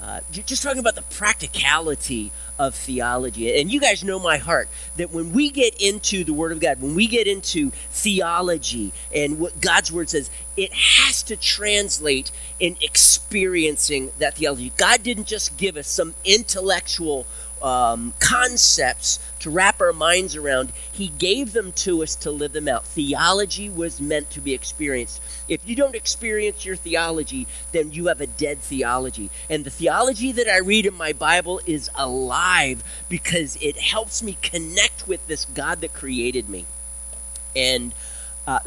uh, just talking about the practicality of theology. And you guys know my heart that when we get into the Word of God, when we get into theology and what God's Word says, it has to translate in experiencing that theology. God didn't just give us some intellectual um, concepts to wrap our minds around. He gave them to us to live them out. Theology was meant to be experienced. If you don't experience your theology, then you have a dead theology. And the theology that I read in my Bible is alive because it helps me connect with this God that created me. And uh,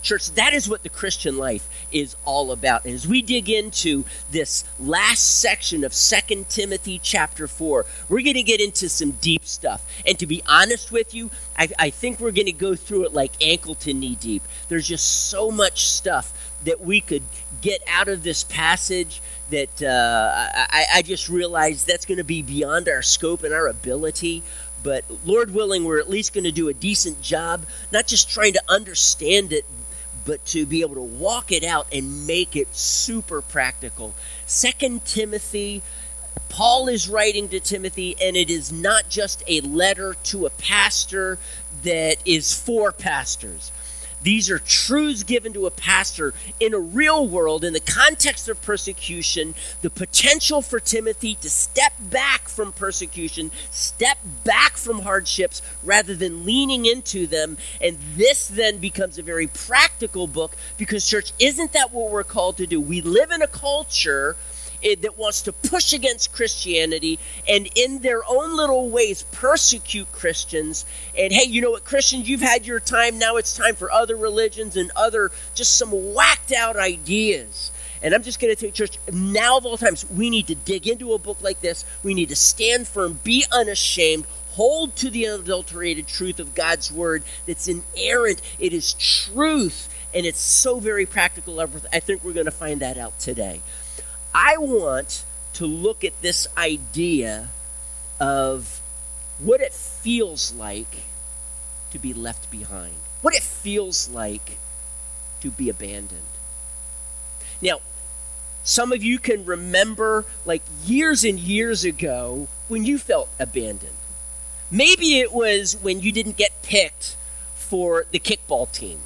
church, that is what the Christian life is all about. And as we dig into this last section of Second Timothy chapter 4, we're going to get into some deep stuff. And to be honest with you, I, I think we're going to go through it like ankle to knee deep. There's just so much stuff that we could get out of this passage that uh, I, I just realized that's going to be beyond our scope and our ability but Lord willing, we're at least going to do a decent job, not just trying to understand it, but to be able to walk it out and make it super practical. Second Timothy, Paul is writing to Timothy, and it is not just a letter to a pastor that is for pastors. These are truths given to a pastor in a real world, in the context of persecution, the potential for Timothy to step back from persecution, step back from hardships, rather than leaning into them. And this then becomes a very practical book because, church, isn't that what we're called to do? We live in a culture that wants to push against Christianity and in their own little ways persecute Christians. And hey, you know what, Christians, you've had your time. Now it's time for other religions and other just some whacked out ideas. And I'm just going to take church now of all times, we need to dig into a book like this. We need to stand firm, be unashamed, hold to the unadulterated truth of God's word that's inerrant. It is truth, and it's so very practical. I think we're going to find that out today. I want to look at this idea of what it feels like to be left behind, what it feels like to be abandoned. Now, some of you can remember like years and years ago when you felt abandoned. Maybe it was when you didn't get picked for the kickball team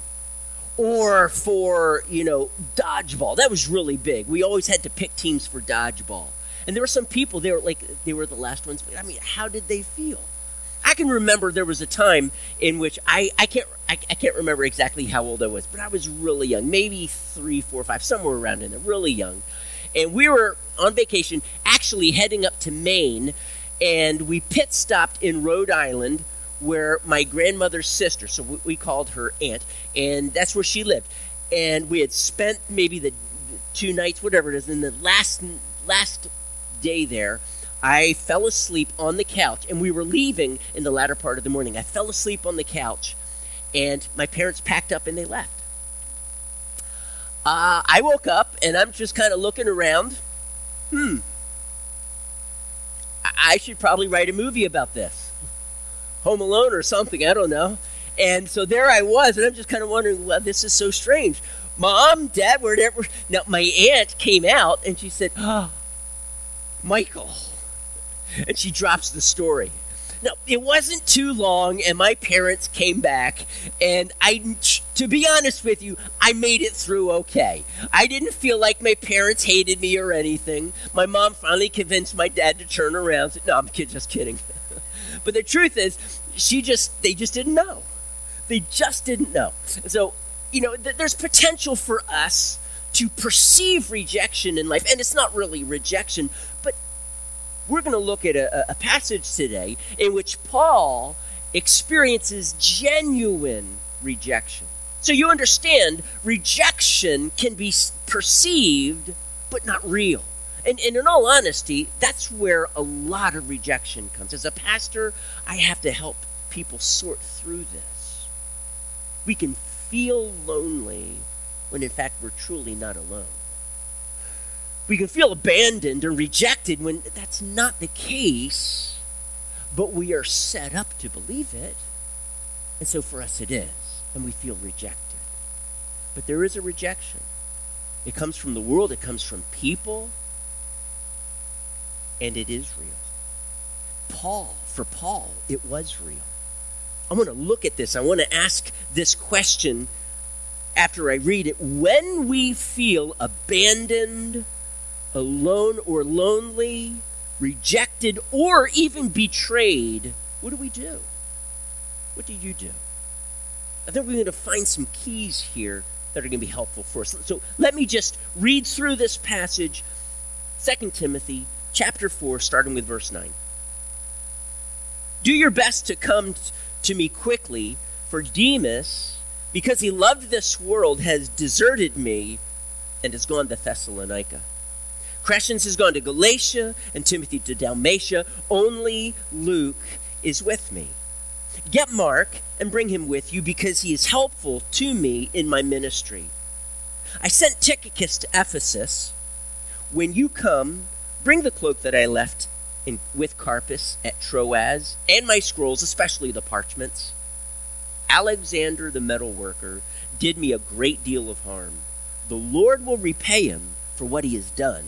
or for you know dodgeball. That was really big. We always had to pick teams for dodgeball. And there were some people they were like they were the last ones. I mean how did they feel? I can remember there was a time in which i i can't I, I can't remember exactly how old i was but i was really young maybe three four five somewhere around in there really young. And we were on vacation actually heading up to maine and we pit stopped in rhode island where my grandmother's sister, so we called her aunt, and that's where she lived. And we had spent maybe the two nights, whatever it is, and the last last day there, I fell asleep on the couch, and we were leaving in the latter part of the morning. I fell asleep on the couch, and my parents packed up and they left. Uh, I woke up and I'm just kind of looking around. Hmm. I should probably write a movie about this. Home Alone or something. I don't know. And so there I was, and I'm just kind of wondering, well, this is so strange. Mom, Dad, wherever. Now, my aunt came out and she said, oh, Michael. And she drops the story. Now, it wasn't too long, and my parents came back, and I, to be honest with you, I made it through okay. I didn't feel like my parents hated me or anything. My mom finally convinced my dad to turn around. No, I'm just kidding. But the truth is, she just, they just didn't know. They just didn't know. So, you know, th- there's potential for us to perceive rejection in life. And it's not really rejection, but we're going to look at a, a passage today in which Paul experiences genuine rejection. So you understand, rejection can be perceived, but not real. And, and in all honesty, that's where a lot of rejection comes. As a pastor, I have to help people sort through this. We can feel lonely when in fact we're truly not alone. We can feel abandoned or rejected when that's not the case, but we are set up to believe it. And so for us it is, and we feel rejected. But there is a rejection. It comes from the world, it comes from people, and it is real. Paul, for Paul, it was real. I want to look at this. I want to ask this question after I read it. When we feel abandoned, alone, or lonely, rejected, or even betrayed, what do we do? What do you do? I think we're going to find some keys here that are going to be helpful for us. So let me just read through this passage, 2 Timothy chapter 4, starting with verse 9. Do your best to come to me quickly, for Demas, because he loved this world, has deserted me and has gone to Thessalonica. Crescens has gone to Galatia and Timothy to Dalmatia. Only Luke is with me. Get Mark and bring him with you because he is helpful to me in my ministry. I sent Tychicus to Ephesus. When you come, bring the cloak that I left in, with Carpus at Troas and my scrolls, especially the parchments. Alexander the metal worker did me a great deal of harm. The Lord will repay him for what he has done.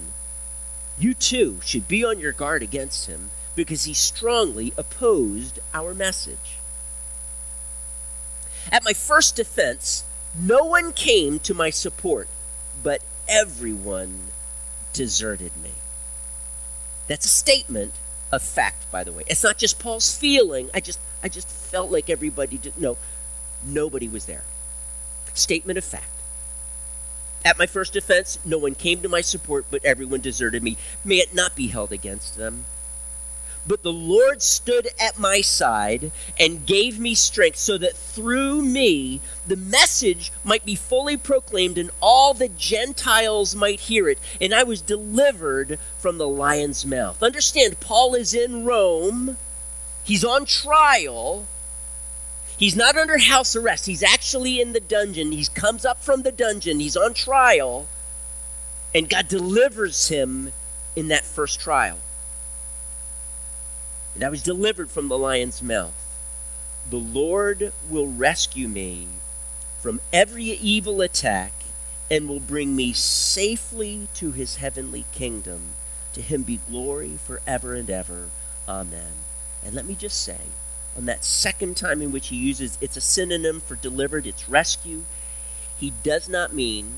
You too should be on your guard against him because he strongly opposed our message. At my first defense, no one came to my support, but everyone deserted me. That's a statement of fact, by the way. It's not just Paul's feeling. I just I just felt like everybody did no, nobody was there. Statement of fact. At my first defense, no one came to my support, but everyone deserted me. May it not be held against them. But the Lord stood at my side and gave me strength so that through me the message might be fully proclaimed and all the Gentiles might hear it. And I was delivered from the lion's mouth. Understand, Paul is in Rome, he's on trial. He's not under house arrest. He's actually in the dungeon. He comes up from the dungeon. He's on trial. And God delivers him in that first trial and I was delivered from the lion's mouth. The Lord will rescue me from every evil attack and will bring me safely to his heavenly kingdom. To him be glory forever and ever. Amen. And let me just say, on that second time in which he uses it's a synonym for delivered, it's rescue, he does not mean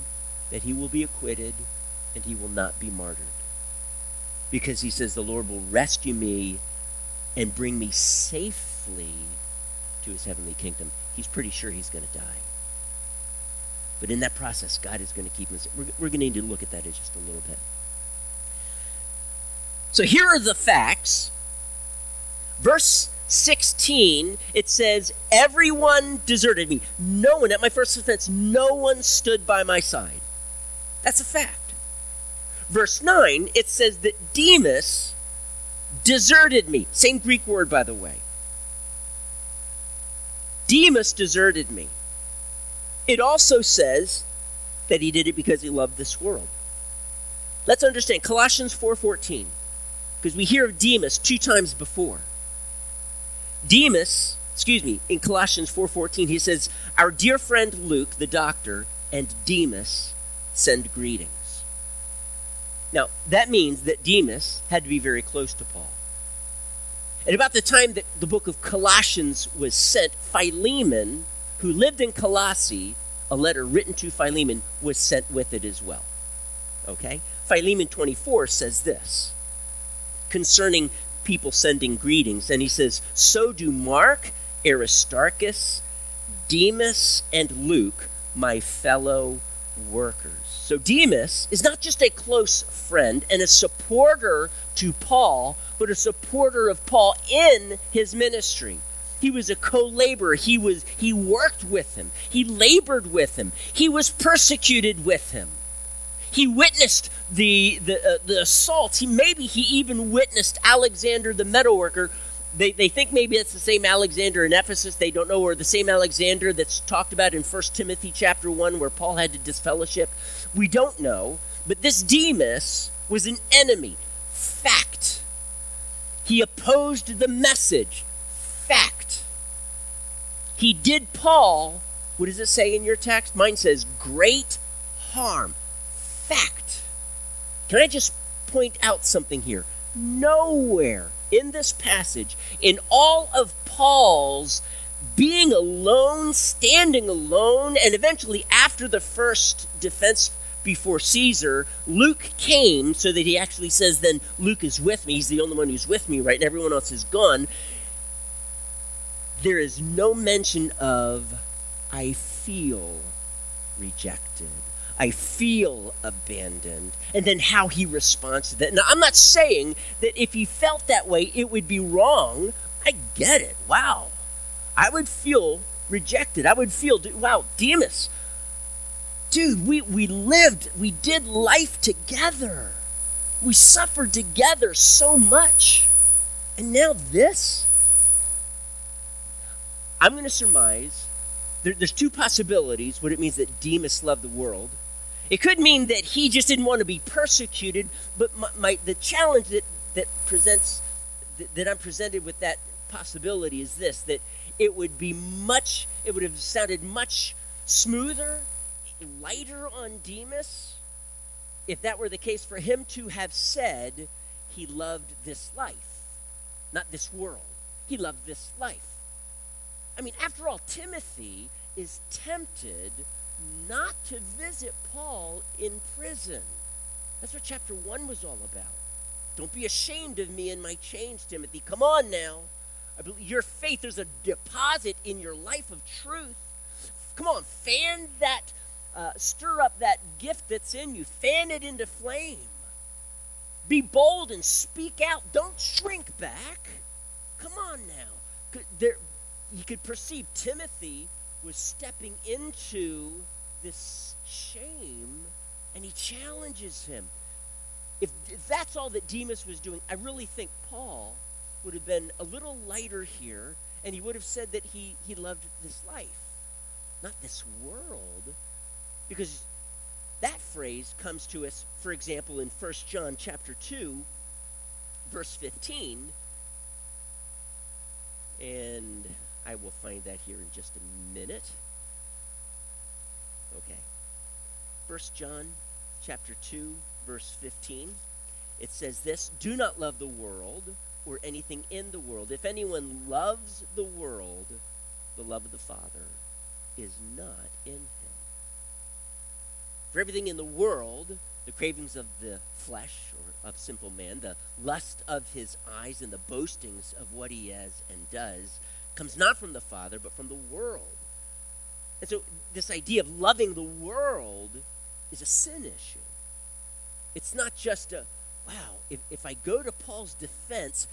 that he will be acquitted and he will not be martyred. Because he says, The Lord will rescue me and bring me safely to his heavenly kingdom, he's pretty sure he's going to die. But in that process, God is going to keep him. We're, we're going to need to look at that in just a little bit. So here are the facts. Verse 16, it says, Everyone deserted me. No one, at my first offense, no one stood by my side. That's a fact. Verse 9, it says that Demas deserted me. Same Greek word, by the way. Demas deserted me. It also says that he did it because he loved this world. Let's understand Colossians 4:14 because we hear of Demas two times before. Demas, excuse me, in Colossians 4:14 he says, "Our dear friend Luke, the doctor, and Demas send greetings." Now, that means that Demas had to be very close to Paul. At about the time that the book of Colossians was sent, Philemon, who lived in Colossae, a letter written to Philemon was sent with it as well. Okay? Philemon 24 says this concerning people sending greetings, and he says, So do Mark, Aristarchus, Demas, and Luke, my fellow workers. So Demas is not just a close friend and a supporter to Paul, but a supporter of Paul in his ministry. He was a co-laborer. He was he worked with him. He labored with him. He was persecuted with him. He witnessed the the, uh, the assaults. He maybe he even witnessed Alexander the metalworker they, they think maybe it's the same Alexander in Ephesus. They don't know, or the same Alexander that's talked about in 1 Timothy chapter 1 where Paul had to disfellowship. We don't know. But this Demas was an enemy. Fact. He opposed the message. Fact. He did Paul, what does it say in your text? Mine says great harm. Fact. Can I just point out something here? nowhere in this passage, in all of Paul's being alone, standing alone, and eventually after the first defense before Caesar, Luke came so that he actually says, Then Luke is with me. He's the only one who's with me, right? And everyone else is gone. There is no mention of, I feel rejected. I feel abandoned. And then how he responds to that. Now, I'm not saying that if he felt that way, it would be wrong. I get it. Wow. I would feel rejected. I would feel, wow, Demas, dude, we, we lived, we did life together. We suffered together so much. And now this? I'm going to surmise there, there's two possibilities what it means that Demas loved the world. It could mean that he just didn't want to be persecuted, but my, my the challenge that, that presents that, that I'm presented with that possibility is this that it would be much it would have sounded much smoother lighter on Demas if that were the case for him to have said he loved this life, not this world. He loved this life. I mean, after all, Timothy is tempted not to visit Paul in prison. That's what chapter 1 was all about. Don't be ashamed of me and my chains, Timothy. Come on now. I believe your faith, there's a deposit in your life of truth. Come on, fan that uh, stir up that gift that's in you, fan it into flame. Be bold and speak out. Don't shrink back. Come on now. There, you could perceive Timothy was stepping into this shame and he challenges him. If, if that's all that Demas was doing, I really think Paul would have been a little lighter here and he would have said that he, he loved this life, not this world. Because that phrase comes to us, for example, in 1 John chapter 2, verse 15. And I will find that here in just a minute. Okay. 1 John chapter 2, verse 15. It says this Do not love the world or anything in the world. If anyone loves the world, the love of the Father is not in him. For everything in the world, the cravings of the flesh or of simple man, the lust of his eyes, and the boastings of what he has and does, comes not from the Father, but from the world. And so, this idea of loving the world is a sin issue. It's not just a, wow, if, if I go to Paul's defense,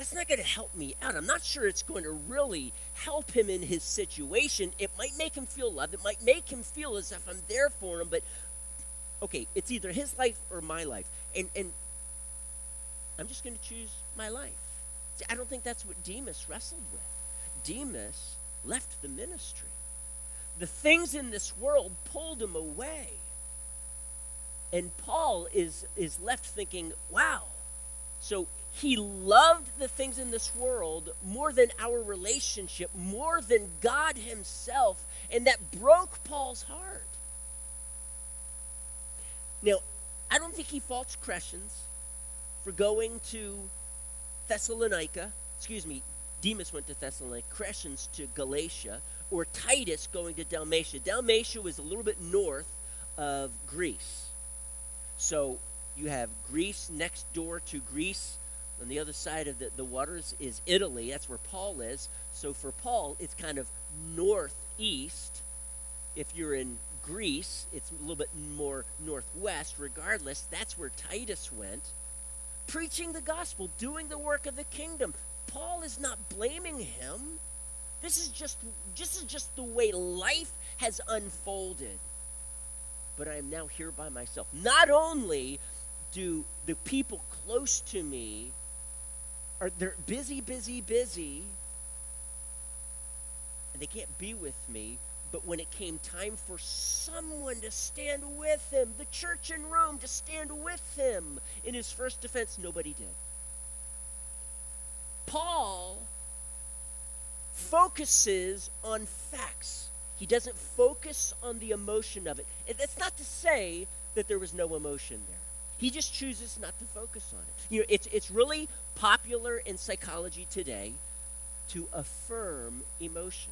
that's not going to help me out. I'm not sure it's going to really help him in his situation. It might make him feel loved. It might make him feel as if I'm there for him. But okay, it's either his life or my life, and and I'm just going to choose my life. See, I don't think that's what Demas wrestled with. Demas left the ministry. The things in this world pulled him away. And Paul is is left thinking, wow. So he loved the things in this world more than our relationship, more than God Himself, and that broke Paul's heart. Now, I don't think he faults Crescens for going to Thessalonica. Excuse me, Demas went to Thessalonica, Crescens to Galatia, or Titus going to Dalmatia. Dalmatia was a little bit north of Greece. So you have Greece next door to Greece on the other side of the, the waters is Italy. That's where Paul is. So for Paul, it's kind of northeast. If you're in Greece, it's a little bit more northwest. Regardless, that's where Titus went. Preaching the gospel, doing the work of the kingdom. Paul is not blaming him. This is just this is just the way life has unfolded. But I am now here by myself. Not only do the people close to me are they're busy, busy, busy, and they can't be with me. But when it came time for someone to stand with him, the church in Rome to stand with him in his first defense, nobody did. Paul focuses on facts. He doesn't focus on the emotion of it. And that's not to say that there was no emotion there. He just chooses not to focus on it. You know, it's, it's really popular in psychology today to affirm emotions.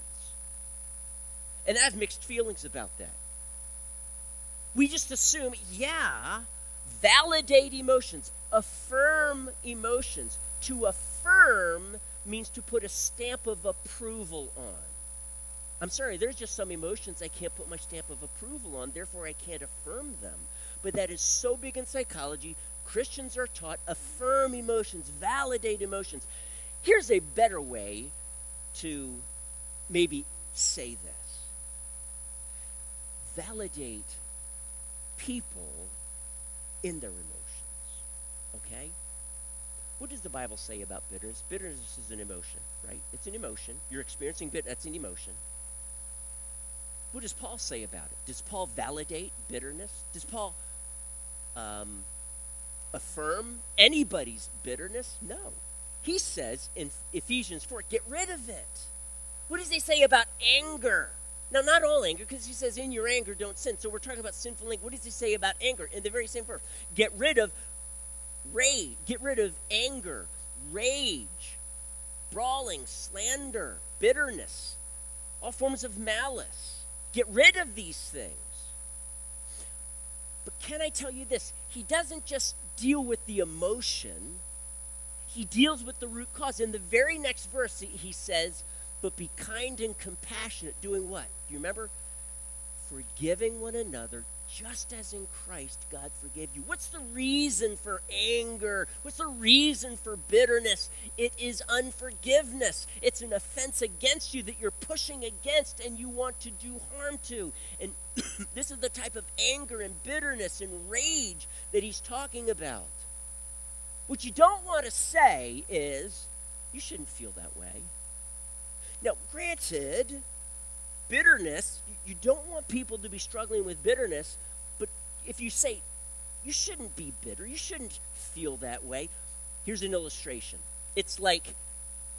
And I have mixed feelings about that. We just assume, yeah, validate emotions, affirm emotions. To affirm means to put a stamp of approval on. I'm sorry, there's just some emotions I can't put my stamp of approval on, therefore I can't affirm them. But that is so big in psychology. Christians are taught affirm emotions, validate emotions. Here's a better way to maybe say this validate people in their emotions. Okay? What does the Bible say about bitterness? Bitterness is an emotion, right? It's an emotion. You're experiencing bitterness, that's an emotion. What does Paul say about it? Does Paul validate bitterness? Does Paul um, affirm anybody's bitterness? No. He says in Ephesians 4, get rid of it. What does he say about anger? Now, not all anger, because he says, in your anger, don't sin. So we're talking about sinful anger. What does he say about anger? In the very same verse, get rid of rage, get rid of anger, rage, brawling, slander, bitterness, all forms of malice. Get rid of these things. But can I tell you this? He doesn't just deal with the emotion, he deals with the root cause. In the very next verse, he says, But be kind and compassionate, doing what? Do you remember? Forgiving one another, just as in Christ God forgave you. What's the reason for anger? What's the reason for bitterness? It is unforgiveness. It's an offense against you that you're pushing against and you want to do harm to. And this is the type of anger and bitterness and rage that he's talking about. What you don't want to say is, you shouldn't feel that way. Now, granted, bitterness, you don't want people to be struggling with bitterness, but if you say, you shouldn't be bitter, you shouldn't feel that way, here's an illustration. It's like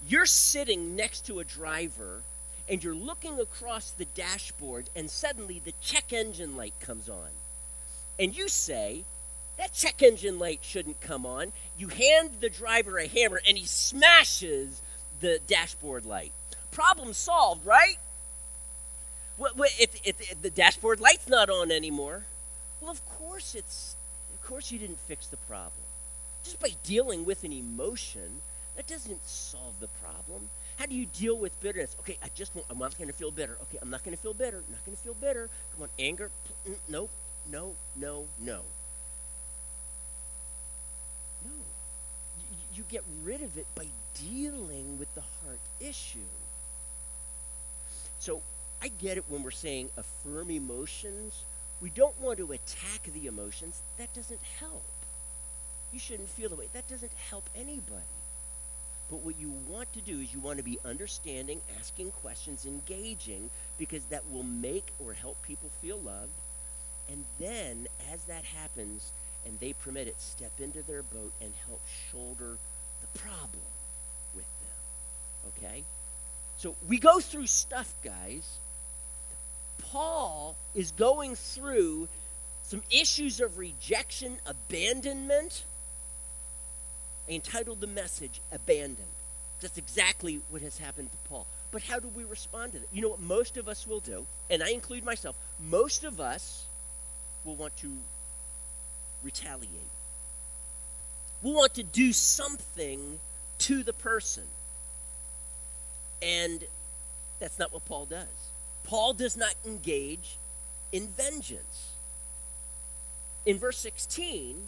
you're sitting next to a driver and you're looking across the dashboard, and suddenly the check engine light comes on. And you say, that check engine light shouldn't come on. You hand the driver a hammer, and he smashes the dashboard light. Problem solved, right? If, if, if the dashboard light's not on anymore, well, of course it's, of course you didn't fix the problem. Just by dealing with an emotion, that doesn't solve the problem. How do you deal with bitterness? Okay, I just want, I'm not going to feel bitter. Okay, I'm not going to feel bitter. I'm not going to feel bitter. Come on, anger. Mm, no, no, no, no. No. You, you get rid of it by dealing with the heart issue. So I get it when we're saying affirm emotions. We don't want to attack the emotions. That doesn't help. You shouldn't feel the way. That doesn't help anybody. But what you want to do is you want to be understanding, asking questions, engaging, because that will make or help people feel loved. And then, as that happens and they permit it, step into their boat and help shoulder the problem with them. Okay? So we go through stuff, guys, Paul is going through some issues of rejection, abandonment. I entitled the message, Abandoned. That's exactly what has happened to Paul. But how do we respond to that? You know what most of us will do, and I include myself, most of us will want to retaliate. We'll want to do something to the person. And that's not what Paul does. Paul does not engage in vengeance. In verse 16,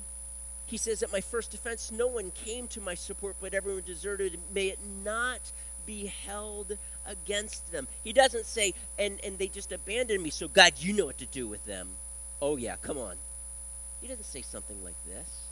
he says, At my first offense, no one came to my support, but everyone deserted. May it not be held against them. He doesn't say, and, and they just abandoned me, so God, you know what to do with them. Oh, yeah, come on. He doesn't say something like this.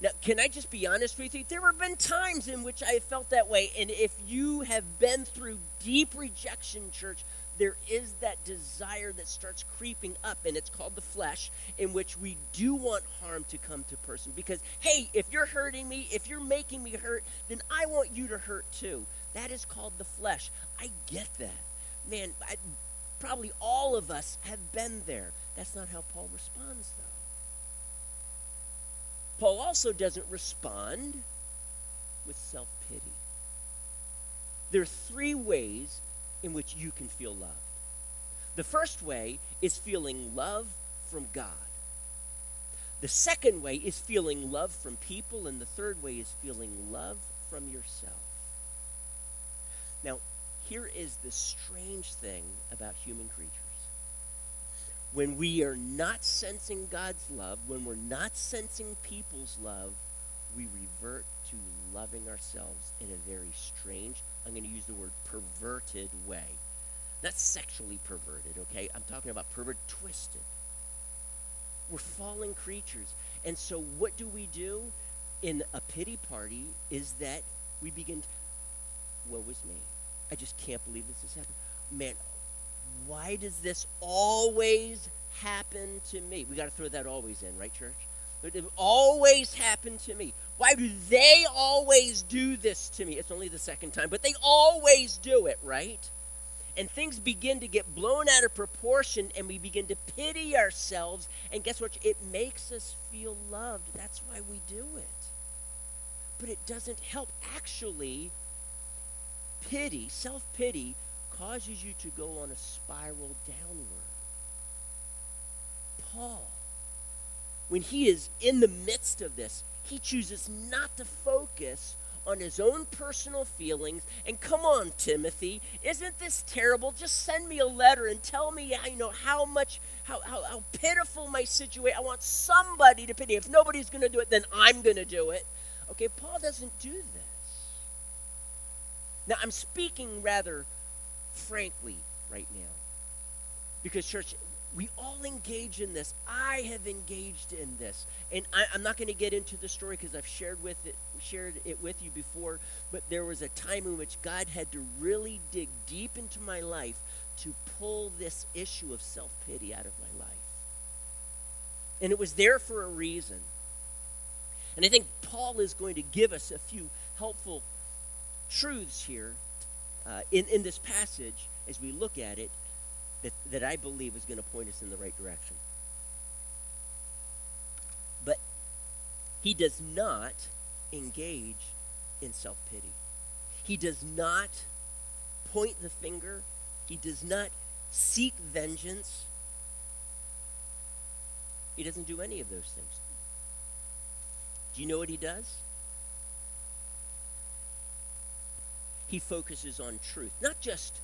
Now, can I just be honest with you? There have been times in which I have felt that way. And if you have been through deep rejection, church, there is that desire that starts creeping up, and it's called the flesh, in which we do want harm to come to person. Because, hey, if you're hurting me, if you're making me hurt, then I want you to hurt too. That is called the flesh. I get that. Man, I, probably all of us have been there. That's not how Paul responds, though. Paul also doesn't respond with self pity. There are three ways in which you can feel loved. The first way is feeling love from God. The second way is feeling love from people, and the third way is feeling love from yourself. Now, here is the strange thing about human creatures. When we are not sensing God's love, when we're not sensing people's love, we revert to loving ourselves in a very strange, I'm going to use the word perverted way. Not sexually perverted, okay? I'm talking about pervert twisted. We're fallen creatures. And so what do we do in a pity party is that we begin to, woe is me. I just can't believe this is happening. Man, why does this always happen to me? We got to throw that always in, right, church? It always happened to me. Why do they always do this to me? It's only the second time, but they always do it, right? And things begin to get blown out of proportion, and we begin to pity ourselves. And guess what? It makes us feel loved. That's why we do it. But it doesn't help. Actually, pity, self pity, causes you to go on a spiral downward. Paul, when he is in the midst of this, he chooses not to focus on his own personal feelings. And come on, Timothy, isn't this terrible? Just send me a letter and tell me, you know, how much, how, how, how pitiful my situation. I want somebody to pity. If nobody's going to do it, then I'm going to do it. Okay, Paul doesn't do this. Now, I'm speaking rather frankly right now. Because, church, we all engage in this. I have engaged in this. And I, am not going to get into the story because I've shared with it, shared it with you before, but there was a time in which God had to really dig deep into my life to pull this issue of self-pity out of my life. And it was there for a reason. And I think Paul is going to give us a few helpful truths here uh, in, in this passage as we look at it that, that I believe is going to point us in the right direction. But he does not engage in self pity. He does not point the finger. He does not seek vengeance. He doesn't do any of those things. Do you know what he does? He focuses on truth, not just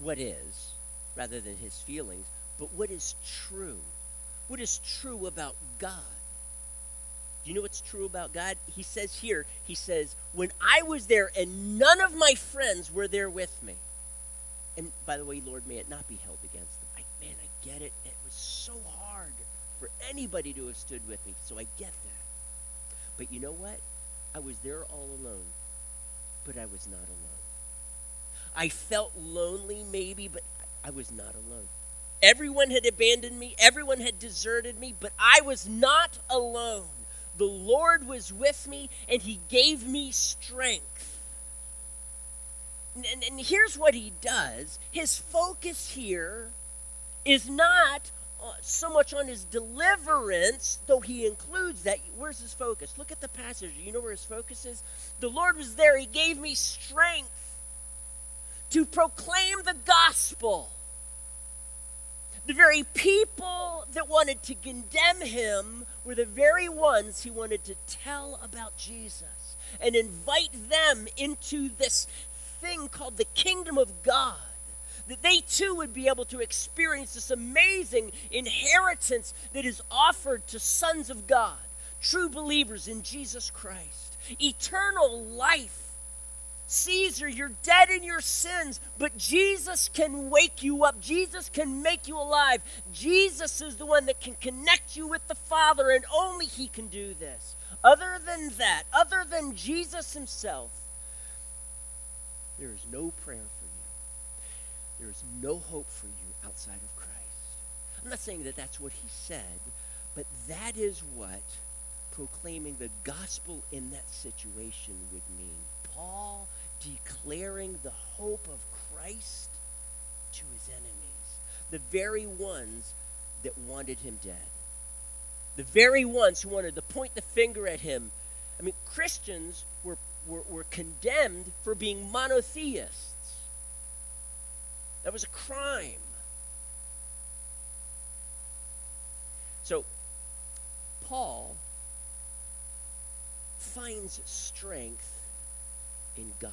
what is, rather than his feelings, but what is true. What is true about God? Do you know what's true about God? He says here, he says, when I was there and none of my friends were there with me. And by the way, Lord, may it not be held against them. I, man, I get it. It was so hard for anybody to have stood with me, so I get that. But you know what? I was there all alone, but I was not alone. I felt lonely, maybe, but I was not alone. Everyone had abandoned me, everyone had deserted me, but I was not alone. The Lord was with me, and He gave me strength. And, and, and here's what He does His focus here is not uh, so much on his deliverance, though he includes that. Where's his focus? Look at the passage. You know where his focus is? The Lord was there. He gave me strength to proclaim the gospel. The very people that wanted to condemn him were the very ones he wanted to tell about Jesus and invite them into this thing called the kingdom of God. That they too would be able to experience this amazing inheritance that is offered to sons of God, true believers in Jesus Christ, eternal life Caesar, you're dead in your sins, but Jesus can wake you up. Jesus can make you alive. Jesus is the one that can connect you with the Father, and only He can do this. Other than that, other than Jesus Himself, there is no prayer for you. There is no hope for you outside of Christ. I'm not saying that that's what He said, but that is what proclaiming the gospel in that situation would mean. Paul declaring the hope of Christ to his enemies, the very ones that wanted him dead. the very ones who wanted to point the finger at him. I mean, Christians were, were, were condemned for being monotheists. That was a crime. So, Paul finds strength in God.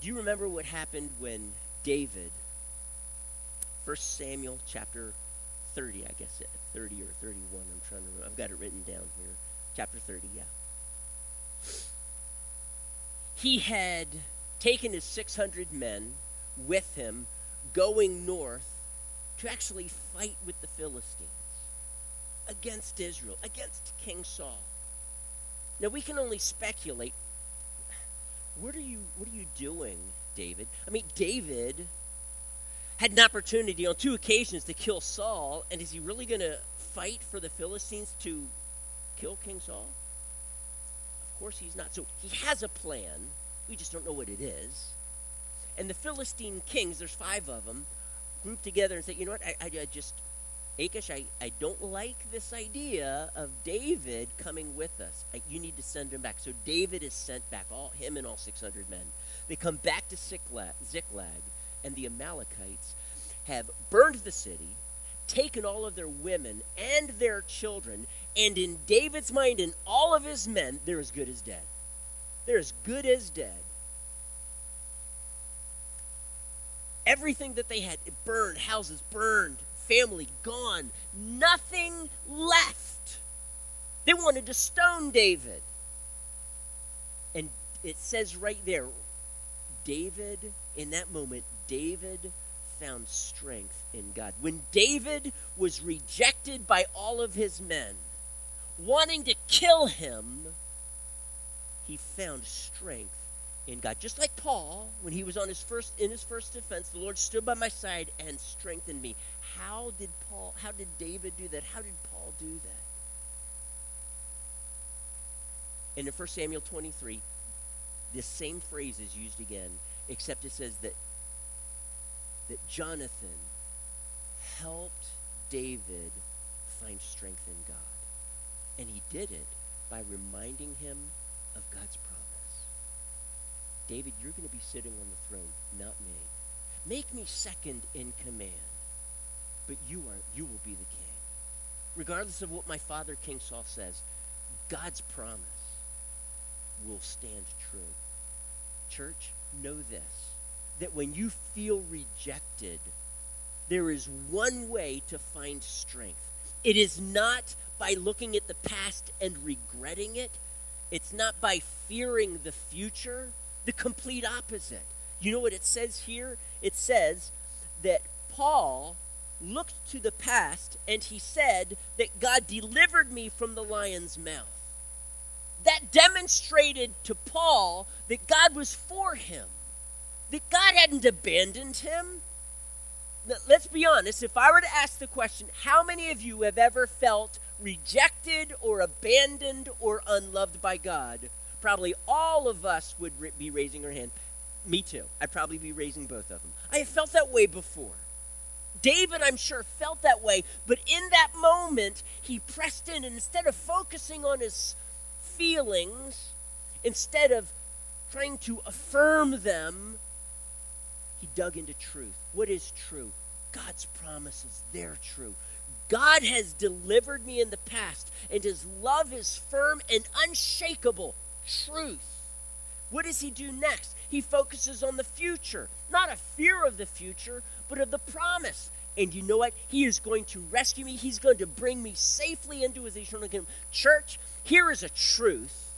Do you remember what happened when David, 1 Samuel chapter 30, I guess, eh, 30 or 31, I'm trying to remember. I've got it written down here. Chapter 30, yeah. He had taken his 600 men with him, going north to actually fight with the Philistines against Israel, against King Saul. Now we can only speculate. What are you what are you doing, David? I mean, David had an opportunity on two occasions to kill Saul, and is he really going to fight for the Philistines to kill King Saul? Of course he's not. So he has a plan. We just don't know what it is. And the Philistine kings, there's five of them, group together and say, you know what, I, I, I just, Achish, I, I don't like this idea of David coming with us. I, you need to send him back. So David is sent back, all him and all 600 men. They come back to Ziklag, Ziklag and the Amalekites have burned the city, taken all of their women and their children, and in David's mind and all of his men, they're as good as dead. They're as good as dead. Everything that they had burned, houses burned, family gone, nothing left. They wanted to stone David. And it says right there, David, in that moment, David found strength in God. When David was rejected by all of his men, wanting to kill him, he found strength in God. Just like Paul, when he was on his first in his first defense, the Lord stood by my side and strengthened me. How did Paul, how did David do that? How did Paul do that? And in 1 Samuel 23, this same phrase is used again, except it says that that Jonathan helped David find strength in God. And he did it by reminding him of God's promise. David, you're going to be sitting on the throne, not me. Make me second in command, but you are you will be the king. Regardless of what my father King Saul says, God's promise will stand true. Church, know this that when you feel rejected, there is one way to find strength. It is not by looking at the past and regretting it. It's not by fearing the future the complete opposite. You know what it says here? It says that Paul looked to the past and he said that God delivered me from the lion's mouth. That demonstrated to Paul that God was for him, that God hadn't abandoned him. Let's be honest, if I were to ask the question, how many of you have ever felt rejected or abandoned or unloved by God? Probably all of us would be raising our hand. Me too. I'd probably be raising both of them. I have felt that way before. David, I'm sure, felt that way, but in that moment, he pressed in, and instead of focusing on his feelings, instead of trying to affirm them, he dug into truth. What is true? God's promises, they're true. God has delivered me in the past, and his love is firm and unshakable truth. What does he do next? He focuses on the future, not a fear of the future, but of the promise. And you know what? He is going to rescue me. He's going to bring me safely into his eternal kingdom. Church, here is a truth.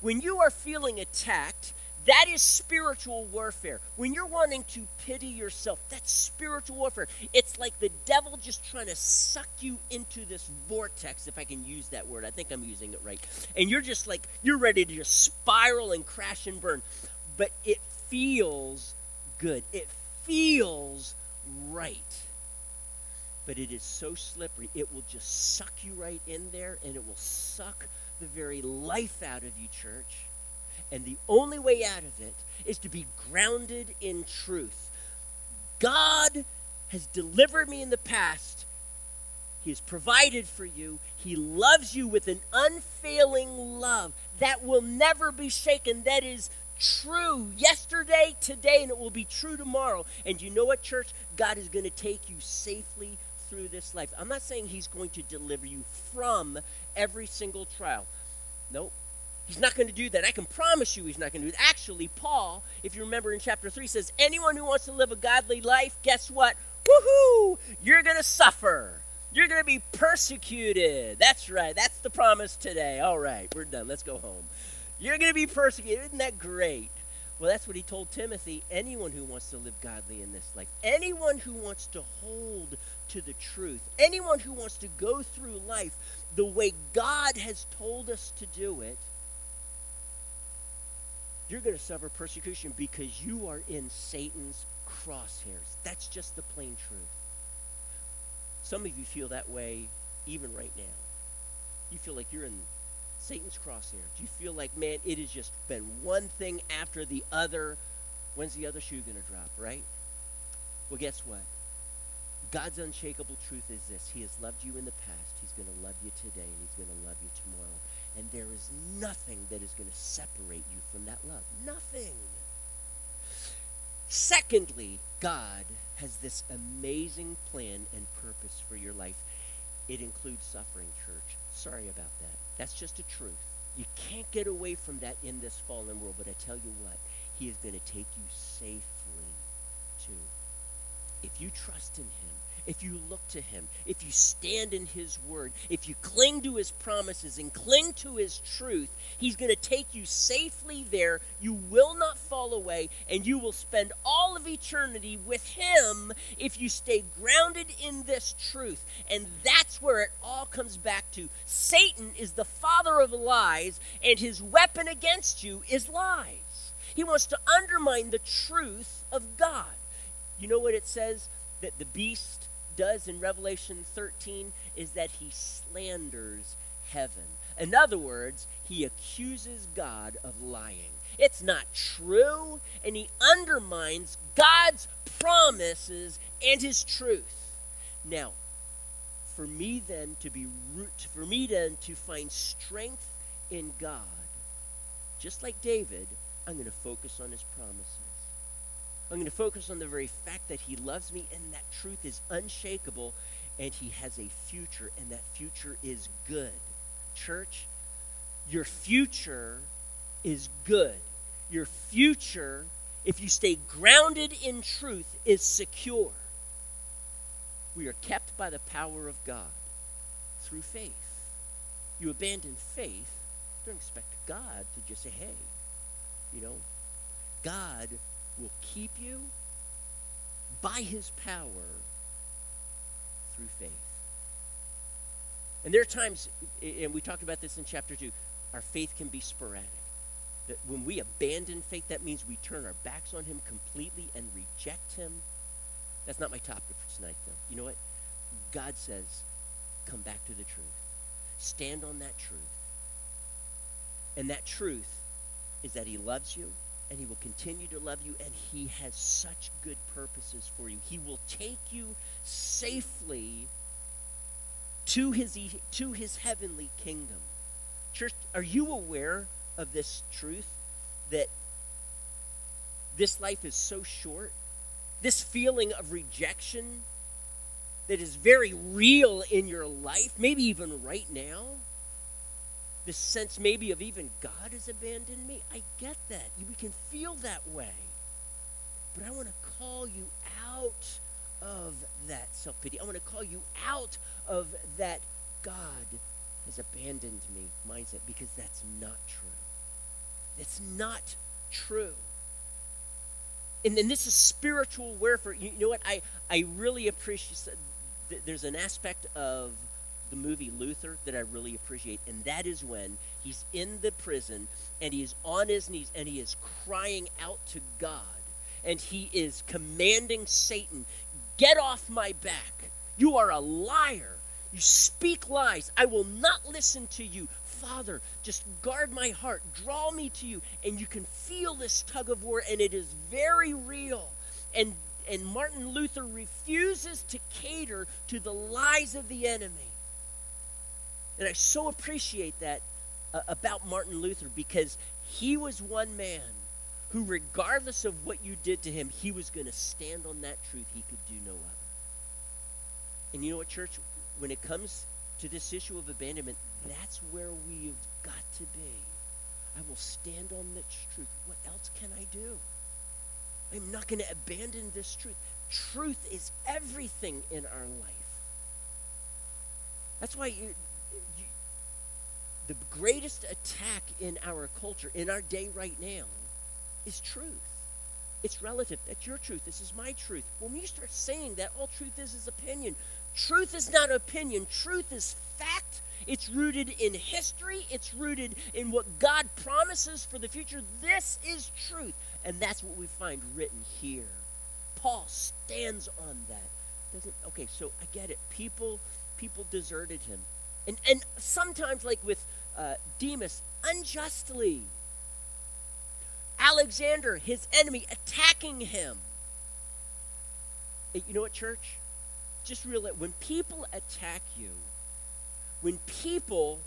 When you are feeling attacked, that is spiritual warfare. When you're wanting to pity yourself, that's spiritual warfare. It's like the devil just trying to suck you into this vortex, if I can use that word. I think I'm using it right. And you're just like, you're ready to just spiral and crash and burn. But it feels good, it feels right. But it is so slippery, it will just suck you right in there and it will suck the very life out of you, church. And the only way out of it is to be grounded in truth. God has delivered me in the past, He has provided for you. He loves you with an unfailing love that will never be shaken. That is true yesterday, today, and it will be true tomorrow. And you know what, church? God is going to take you safely through this life. I'm not saying He's going to deliver you from every single trial. Nope. He's not going to do that. I can promise you he's not going to do that. Actually, Paul, if you remember in chapter 3, says, Anyone who wants to live a godly life, guess what? Woohoo! You're going to suffer. You're going to be persecuted. That's right. That's the promise today. All right, we're done. Let's go home. You're going to be persecuted. Isn't that great? Well, that's what he told Timothy. Anyone who wants to live godly in this life, anyone who wants to hold to the truth, anyone who wants to go through life the way God has told us to do it, you're going to suffer persecution because you are in Satan's crosshairs. That's just the plain truth. Some of you feel that way even right now. You feel like you're in Satan's crosshairs. You feel like, man, it has just been one thing after the other. When's the other shoe going to drop, right? Well, guess what? God's unshakable truth is this He has loved you in the past, He's going to love you today, and He's going to love you tomorrow. And there is nothing that is going to separate you from that love. Nothing. Secondly, God has this amazing plan and purpose for your life. It includes suffering, church. Sorry about that. That's just a truth. You can't get away from that in this fallen world, but I tell you what, He is going to take you safely to. If you trust in Him, if you look to Him, if you stand in His Word, if you cling to His promises and cling to His truth, He's going to take you safely there. You will not fall away, and you will spend all of eternity with Him if you stay grounded in this truth. And that's where it all comes back to. Satan is the father of lies, and his weapon against you is lies. He wants to undermine the truth of God. You know what it says? That the beast does in Revelation 13 is that he slanders heaven. In other words, he accuses God of lying. It's not true, and he undermines God's promises and his truth. Now, for me then to be root, for me then to find strength in God, just like David, I'm going to focus on his promises. I'm going to focus on the very fact that He loves me and that truth is unshakable and He has a future and that future is good. Church, your future is good. Your future, if you stay grounded in truth, is secure. We are kept by the power of God through faith. You abandon faith, don't expect God to just say, hey, you know, God will keep you by his power through faith. And there are times, and we talked about this in chapter 2, our faith can be sporadic. That when we abandon faith, that means we turn our backs on him completely and reject him. That's not my topic for tonight, though. You know what? God says, come back to the truth. Stand on that truth. And that truth is that he loves you and he will continue to love you, and he has such good purposes for you. He will take you safely to his, to his heavenly kingdom. Church, are you aware of this truth that this life is so short? This feeling of rejection that is very real in your life, maybe even right now? This sense maybe of even God has abandoned me. I get that. We can feel that way. But I want to call you out of that self pity. I want to call you out of that God has abandoned me mindset because that's not true. It's not true. And then this is spiritual warfare. You know what? I, I really appreciate there's an aspect of the movie Luther that I really appreciate, and that is when he's in the prison and he is on his knees and he is crying out to God and he is commanding Satan, Get off my back. You are a liar. You speak lies. I will not listen to you. Father, just guard my heart. Draw me to you. And you can feel this tug of war, and it is very real. And and Martin Luther refuses to cater to the lies of the enemy. And I so appreciate that uh, about Martin Luther because he was one man who, regardless of what you did to him, he was going to stand on that truth. He could do no other. And you know what, church? When it comes to this issue of abandonment, that's where we've got to be. I will stand on this truth. What else can I do? I'm not going to abandon this truth. Truth is everything in our life. That's why you, the greatest attack in our culture, in our day right now, is truth. It's relative. That's your truth. This is my truth. When you start saying that, all truth is is opinion. Truth is not opinion. Truth is fact. It's rooted in history. It's rooted in what God promises for the future. This is truth. And that's what we find written here. Paul stands on that. Doesn't okay, so I get it. People people deserted him. And and sometimes like with uh, Demas, unjustly. Alexander, his enemy, attacking him. You know what, church? Just realize when people attack you, when people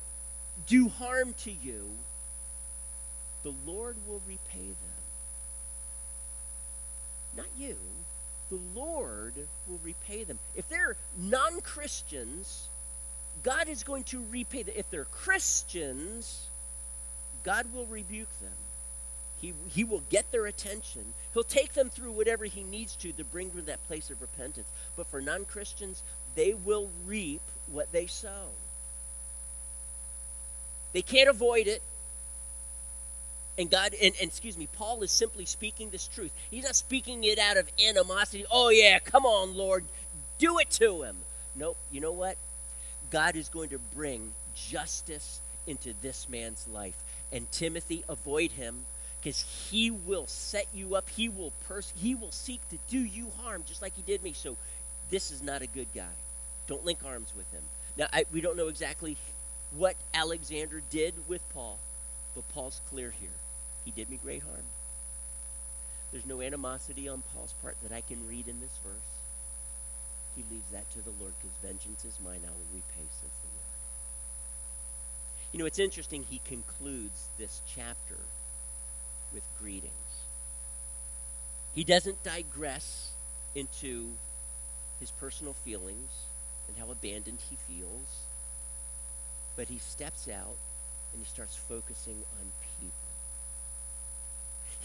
do harm to you, the Lord will repay them. Not you. The Lord will repay them. If they're non Christians, God is going to repay them. If they're Christians, God will rebuke them. He, he will get their attention. He'll take them through whatever he needs to to bring them to that place of repentance. But for non Christians, they will reap what they sow. They can't avoid it. And God, and, and, excuse me, Paul is simply speaking this truth. He's not speaking it out of animosity. Oh, yeah, come on, Lord, do it to him. Nope, you know what? God is going to bring justice into this man's life. And Timothy, avoid him because he will set you up. He will pers- he will seek to do you harm just like he did me. So this is not a good guy. Don't link arms with him. Now, I, we don't know exactly what Alexander did with Paul, but Paul's clear here. He did me great harm. There's no animosity on Paul's part that I can read in this verse. He leaves that to the Lord because vengeance is mine, I will repay, says the Lord. You know, it's interesting, he concludes this chapter with greetings. He doesn't digress into his personal feelings and how abandoned he feels, but he steps out and he starts focusing on people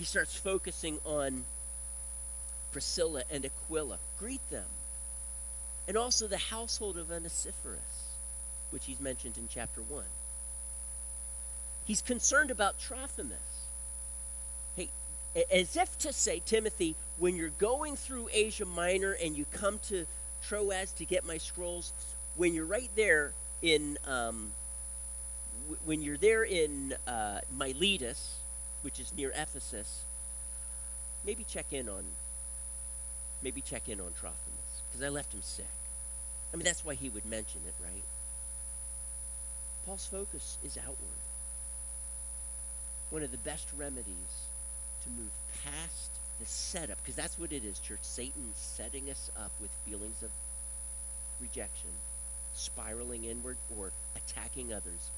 he starts focusing on Priscilla and Aquila. Greet them. And also the household of Onesiphorus, which he's mentioned in chapter 1. He's concerned about Trophimus. Hey, as if to say, Timothy, when you're going through Asia Minor and you come to Troas to get my scrolls, when you're right there in, um, w- when you're there in uh, Miletus, which is near Ephesus, maybe check in on maybe check in on Trophimus because I left him sick. I mean that's why he would mention it, right? Paul's focus is outward. One of the best remedies to move past the setup, because that's what it is, church. Satan setting us up with feelings of rejection, spiraling inward, or attacking others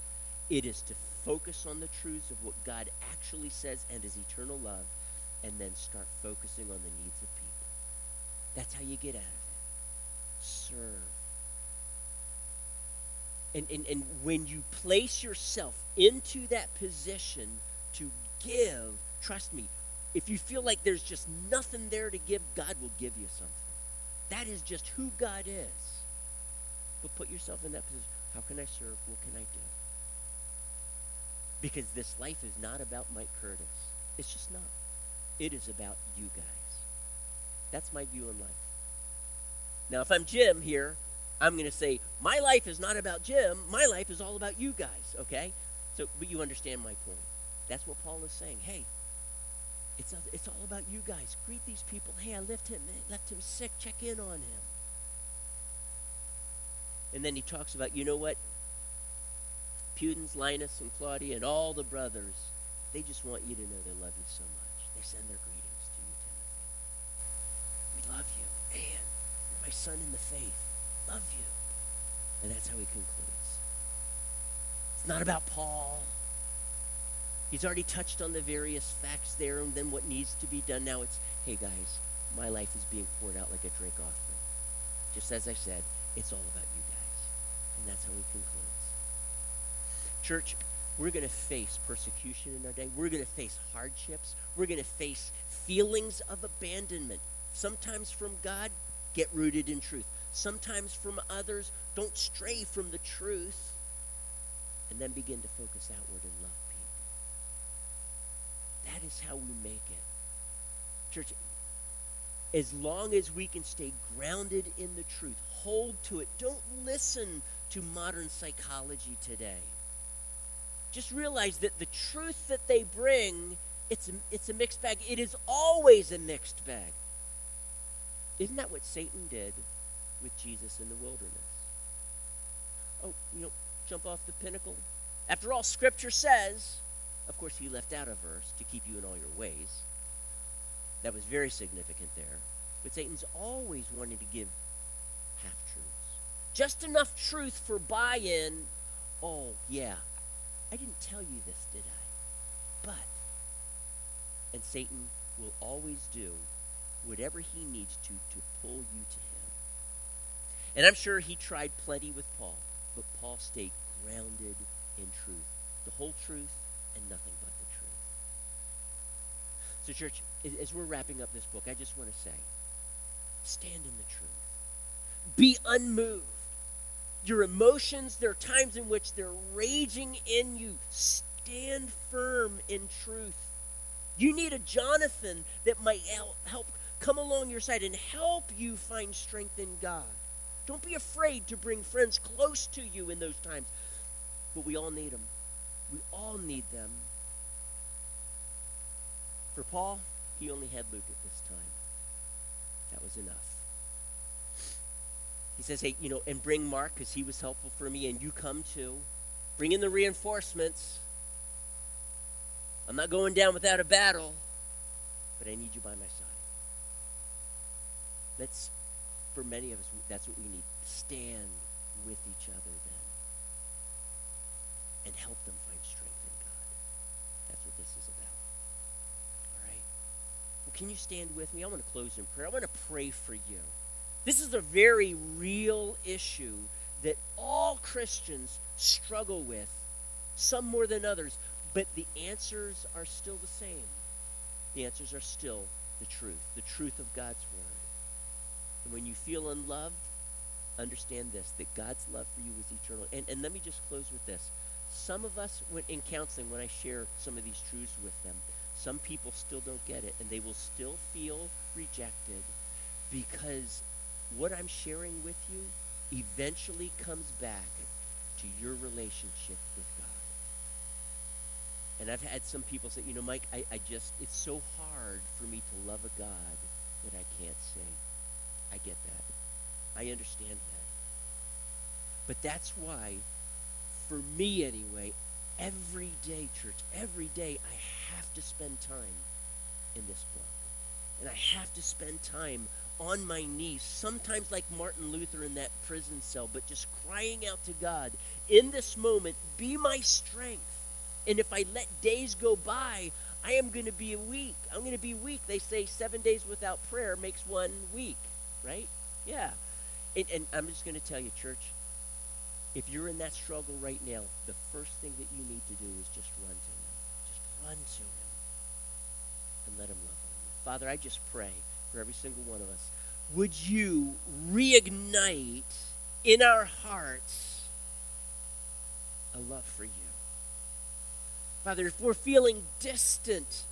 it is to focus on the truths of what God actually says and his eternal love, and then start focusing on the needs of people. That's how you get out of it. Serve. And, and, and when you place yourself into that position to give, trust me, if you feel like there's just nothing there to give, God will give you something. That is just who God is. But put yourself in that position. How can I serve? What can I do? Because this life is not about Mike Curtis. It's just not. It is about you guys. That's my view on life. Now, if I'm Jim here, I'm going to say, my life is not about Jim. My life is all about you guys, okay? So, but you understand my point. That's what Paul is saying. Hey, it's, it's all about you guys. Greet these people. Hey, I left him, eh, left him sick. Check in on him. And then he talks about, you know what? Pudens, Linus, and Claudia, and all the brothers, they just want you to know they love you so much. They send their greetings to you, Timothy. we love you. And you're my son in the faith. Love you. And that's how he concludes. It's not about Paul. He's already touched on the various facts there and then what needs to be done. Now it's, hey guys, my life is being poured out like a drink offering. Just as I said, it's all about you guys. And that's how he concludes. Church, we're going to face persecution in our day. We're going to face hardships. We're going to face feelings of abandonment. Sometimes from God, get rooted in truth. Sometimes from others, don't stray from the truth. And then begin to focus outward and love people. That is how we make it. Church, as long as we can stay grounded in the truth, hold to it, don't listen to modern psychology today. Just realize that the truth that they bring, it's a, it's a mixed bag. It is always a mixed bag. Isn't that what Satan did with Jesus in the wilderness? Oh, you know, jump off the pinnacle. After all, Scripture says, of course, he left out a verse to keep you in all your ways. That was very significant there. But Satan's always wanting to give half truths. Just enough truth for buy in. Oh, yeah, I didn't tell you this, did I? But, and Satan will always do whatever he needs to to pull you to him. And I'm sure he tried plenty with Paul, but Paul stayed grounded in truth. The whole truth and nothing but the truth. So, church, as we're wrapping up this book, I just want to say stand in the truth, be unmoved. Your emotions, there are times in which they're raging in you. Stand firm in truth. You need a Jonathan that might help come along your side and help you find strength in God. Don't be afraid to bring friends close to you in those times. But we all need them. We all need them. For Paul, he only had Luke at this time. That was enough. He says, hey, you know, and bring Mark because he was helpful for me, and you come too. Bring in the reinforcements. I'm not going down without a battle, but I need you by my side. Let's, for many of us, that's what we need. Stand with each other then and help them find strength in God. That's what this is about. All right? Well, can you stand with me? I want to close in prayer. I want to pray for you. This is a very real issue that all Christians struggle with, some more than others, but the answers are still the same. The answers are still the truth, the truth of God's Word. And when you feel unloved, understand this that God's love for you is eternal. And, and let me just close with this. Some of us, when, in counseling, when I share some of these truths with them, some people still don't get it, and they will still feel rejected because what I'm sharing with you eventually comes back to your relationship with God. And I've had some people say, you know, Mike, I, I just, it's so hard for me to love a God that I can't sing. I get that. I understand that. But that's why, for me anyway, every day, church, every day, I have to spend time in this book. And I have to spend time on my knees, sometimes like Martin Luther in that prison cell, but just crying out to God, in this moment, be my strength. And if I let days go by, I am going to be weak. I'm going to be weak. They say seven days without prayer makes one weak, right? Yeah. And, and I'm just going to tell you, church, if you're in that struggle right now, the first thing that you need to do is just run to him. Just run to him and let him love on you. Father, I just pray for every single one of us. Would you reignite in our hearts a love for you? Father, if we're feeling distant,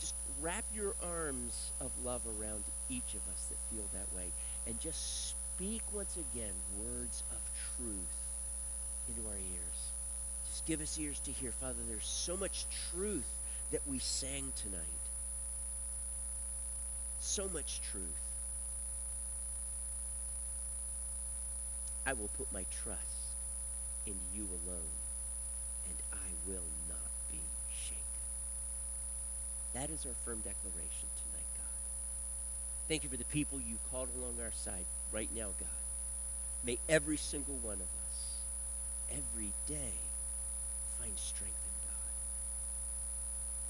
just wrap your arms of love around each of us that feel that way and just speak once again words of truth into our ears. Just give us ears to hear. Father, there's so much truth that we sang tonight so much truth. I will put my trust in you alone, and I will not be shaken. That is our firm declaration tonight. Thank you for the people you called along our side right now, God. May every single one of us, every day, find strength in God.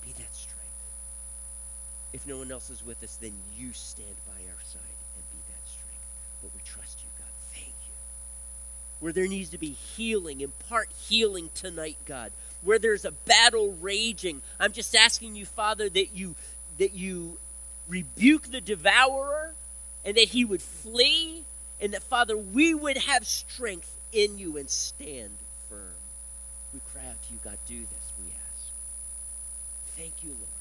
Be that strength. If no one else is with us, then you stand by our side and be that strength. But we trust you, God. Thank you. Where there needs to be healing, impart healing tonight, God. Where there's a battle raging, I'm just asking you, Father, that you that you rebuke the devourer and that he would flee and that father we would have strength in you and stand firm. We cry out to you god do this we ask. Thank you lord